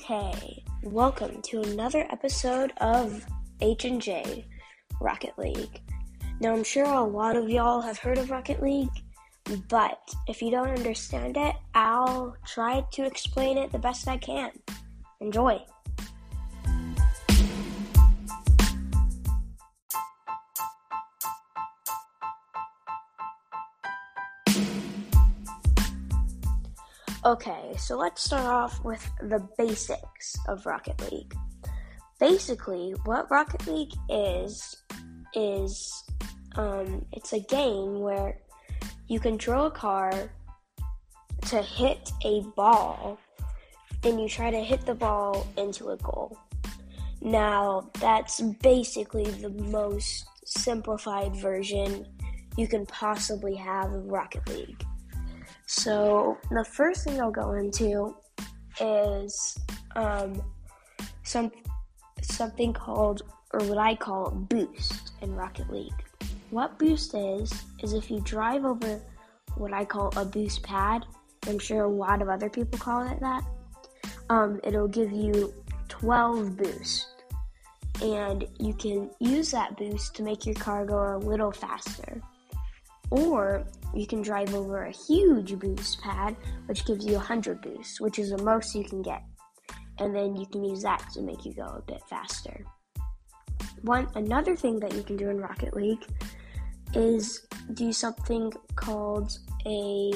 Okay, welcome to another episode of H and J Rocket League. Now, I'm sure a lot of y'all have heard of Rocket League, but if you don't understand it, I'll try to explain it the best I can. Enjoy. Okay, so let's start off with the basics of Rocket League. Basically, what Rocket League is is um, it's a game where you control a car to hit a ball, and you try to hit the ball into a goal. Now, that's basically the most simplified version you can possibly have of Rocket League. So the first thing I'll go into is um, some something called, or what I call, boost in Rocket League. What boost is is if you drive over what I call a boost pad. I'm sure a lot of other people call it that. Um, it'll give you 12 boost, and you can use that boost to make your car go a little faster. Or you can drive over a huge boost pad, which gives you 100 boosts, which is the most you can get. And then you can use that to make you go a bit faster. One another thing that you can do in Rocket League is do something called a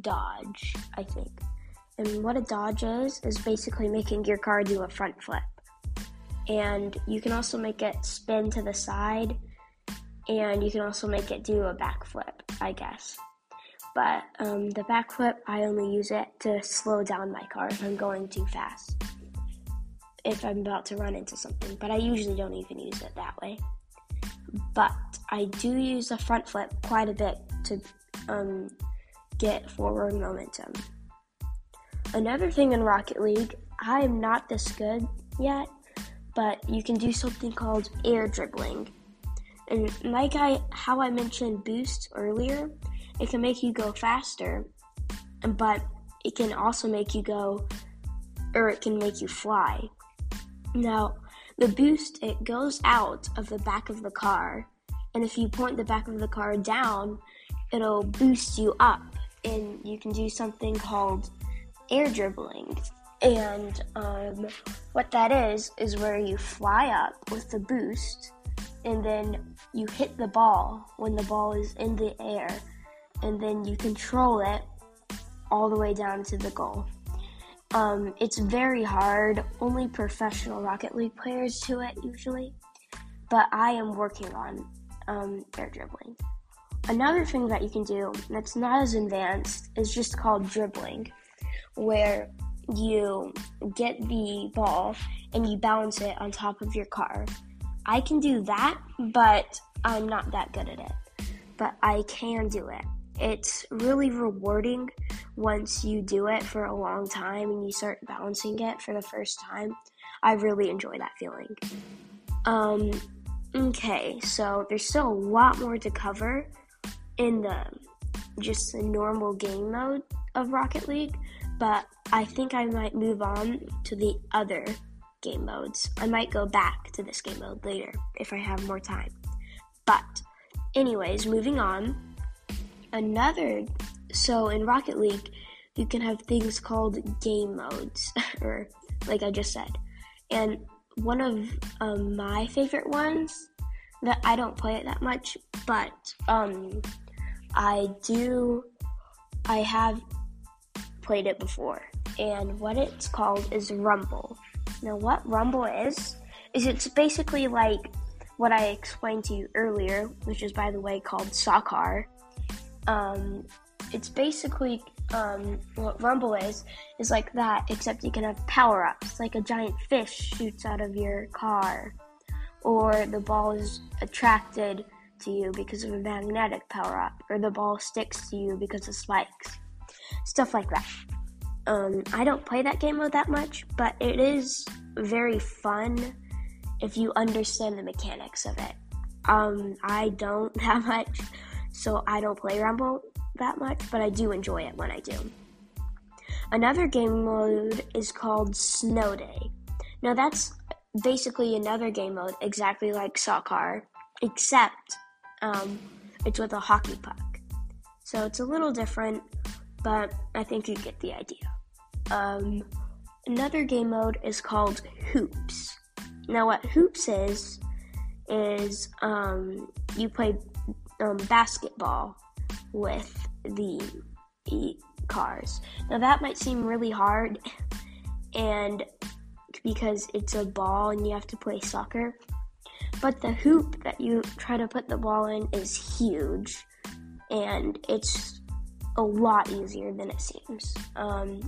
dodge, I think. And what a dodge is is basically making your car do a front flip. And you can also make it spin to the side and you can also make it do a backflip, I guess. But um, the backflip, I only use it to slow down my car if I'm going too fast, if I'm about to run into something. But I usually don't even use it that way. But I do use the front flip quite a bit to um, get forward momentum. Another thing in Rocket League, I am not this good yet, but you can do something called air dribbling. And like I how I mentioned boost earlier, it can make you go faster, but it can also make you go or it can make you fly. Now, the boost it goes out of the back of the car, and if you point the back of the car down, it'll boost you up and you can do something called air dribbling. And um, what that is, is where you fly up with the boost and then you hit the ball when the ball is in the air, and then you control it all the way down to the goal. Um, it's very hard. Only professional Rocket League players do it usually, but I am working on um, air dribbling. Another thing that you can do that's not as advanced is just called dribbling, where you get the ball and you balance it on top of your car I can do that, but I'm not that good at it. But I can do it. It's really rewarding once you do it for a long time and you start balancing it for the first time. I really enjoy that feeling. Um, okay, so there's still a lot more to cover in the just the normal game mode of Rocket League, but I think I might move on to the other game modes. I might go back to this game mode later if I have more time. But, anyways, moving on. Another, so in Rocket League, you can have things called game modes, or like I just said. And one of um, my favorite ones that I don't play it that much, but um, I do, I have played it before. And what it's called is Rumble. Now, what Rumble is, is it's basically like what I explained to you earlier, which is, by the way, called soccer. Um, it's basically um, what Rumble is, is like that, except you can have power ups, like a giant fish shoots out of your car, or the ball is attracted to you because of a magnetic power up, or the ball sticks to you because of spikes. Stuff like that. Um, I don't play that game mode that much, but it is very fun if you understand the mechanics of it. Um, I don't that much, so I don't play Rumble that much, but I do enjoy it when I do. Another game mode is called Snow Day. Now, that's basically another game mode exactly like soccer, except um, it's with a hockey puck. So it's a little different, but I think you get the idea. Um, another game mode is called Hoops. Now, what Hoops is, is um, you play um, basketball with the cars. Now, that might seem really hard, and because it's a ball and you have to play soccer. But the hoop that you try to put the ball in is huge, and it's a lot easier than it seems. Um,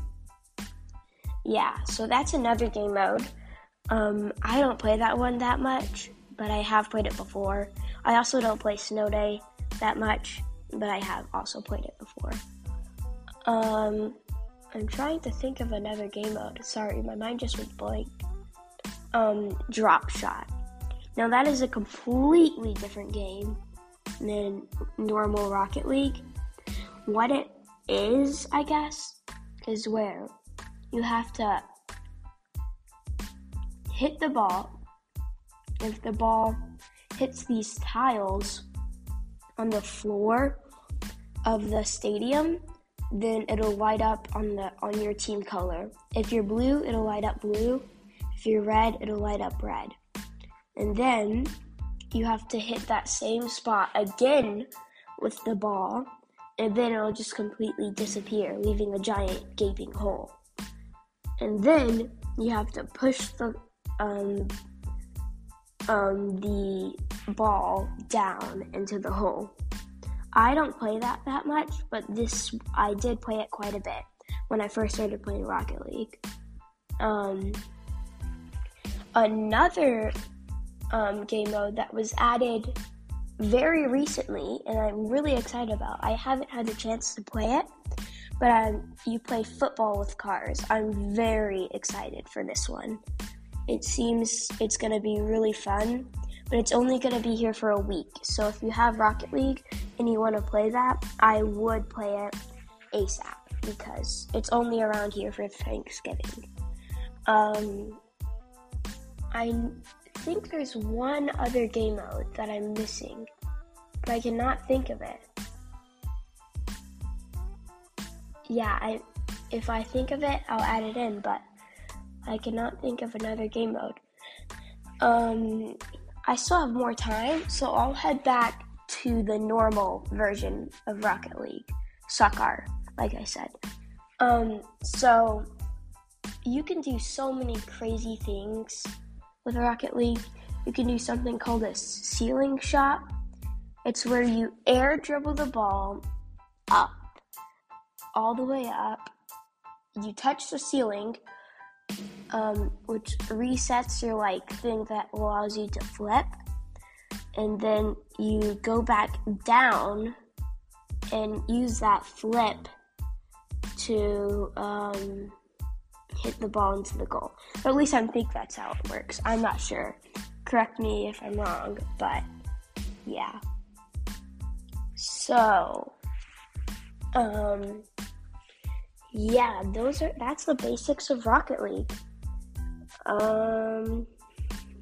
yeah, so that's another game mode. Um, I don't play that one that much, but I have played it before. I also don't play Snow Day that much, but I have also played it before. Um, I'm trying to think of another game mode. Sorry, my mind just went blank. Um, Drop Shot. Now that is a completely different game than normal Rocket League. What it is, I guess, is where you have to hit the ball. If the ball hits these tiles on the floor of the stadium, then it'll light up on the on your team color. If you're blue, it'll light up blue. If you're red, it'll light up red. And then you have to hit that same spot again with the ball, and then it'll just completely disappear, leaving a giant gaping hole. And then you have to push the um, um, the ball down into the hole. I don't play that that much, but this I did play it quite a bit when I first started playing Rocket League. Um, another um, game mode that was added very recently, and I'm really excited about. I haven't had a chance to play it, but um, you play football with cars. I'm very excited for this one. It seems it's going to be really fun but it's only going to be here for a week. So if you have Rocket League and you want to play that, I would play it ASAP because it's only around here for Thanksgiving. Um, I think there's one other game mode that I'm missing, but I cannot think of it. Yeah, I if I think of it, I'll add it in, but I cannot think of another game mode. Um, I still have more time, so I'll head back to the normal version of Rocket League, soccer, like I said. Um, so you can do so many crazy things with Rocket League. You can do something called a ceiling shot. It's where you air dribble the ball up, all the way up. You touch the ceiling, um, which resets your like thing that allows you to flip, and then you go back down and use that flip to um, hit the ball into the goal. Or at least I think that's how it works. I'm not sure. Correct me if I'm wrong, but yeah. So, um, yeah, those are that's the basics of Rocket League. Um,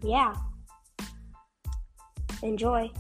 yeah. Enjoy.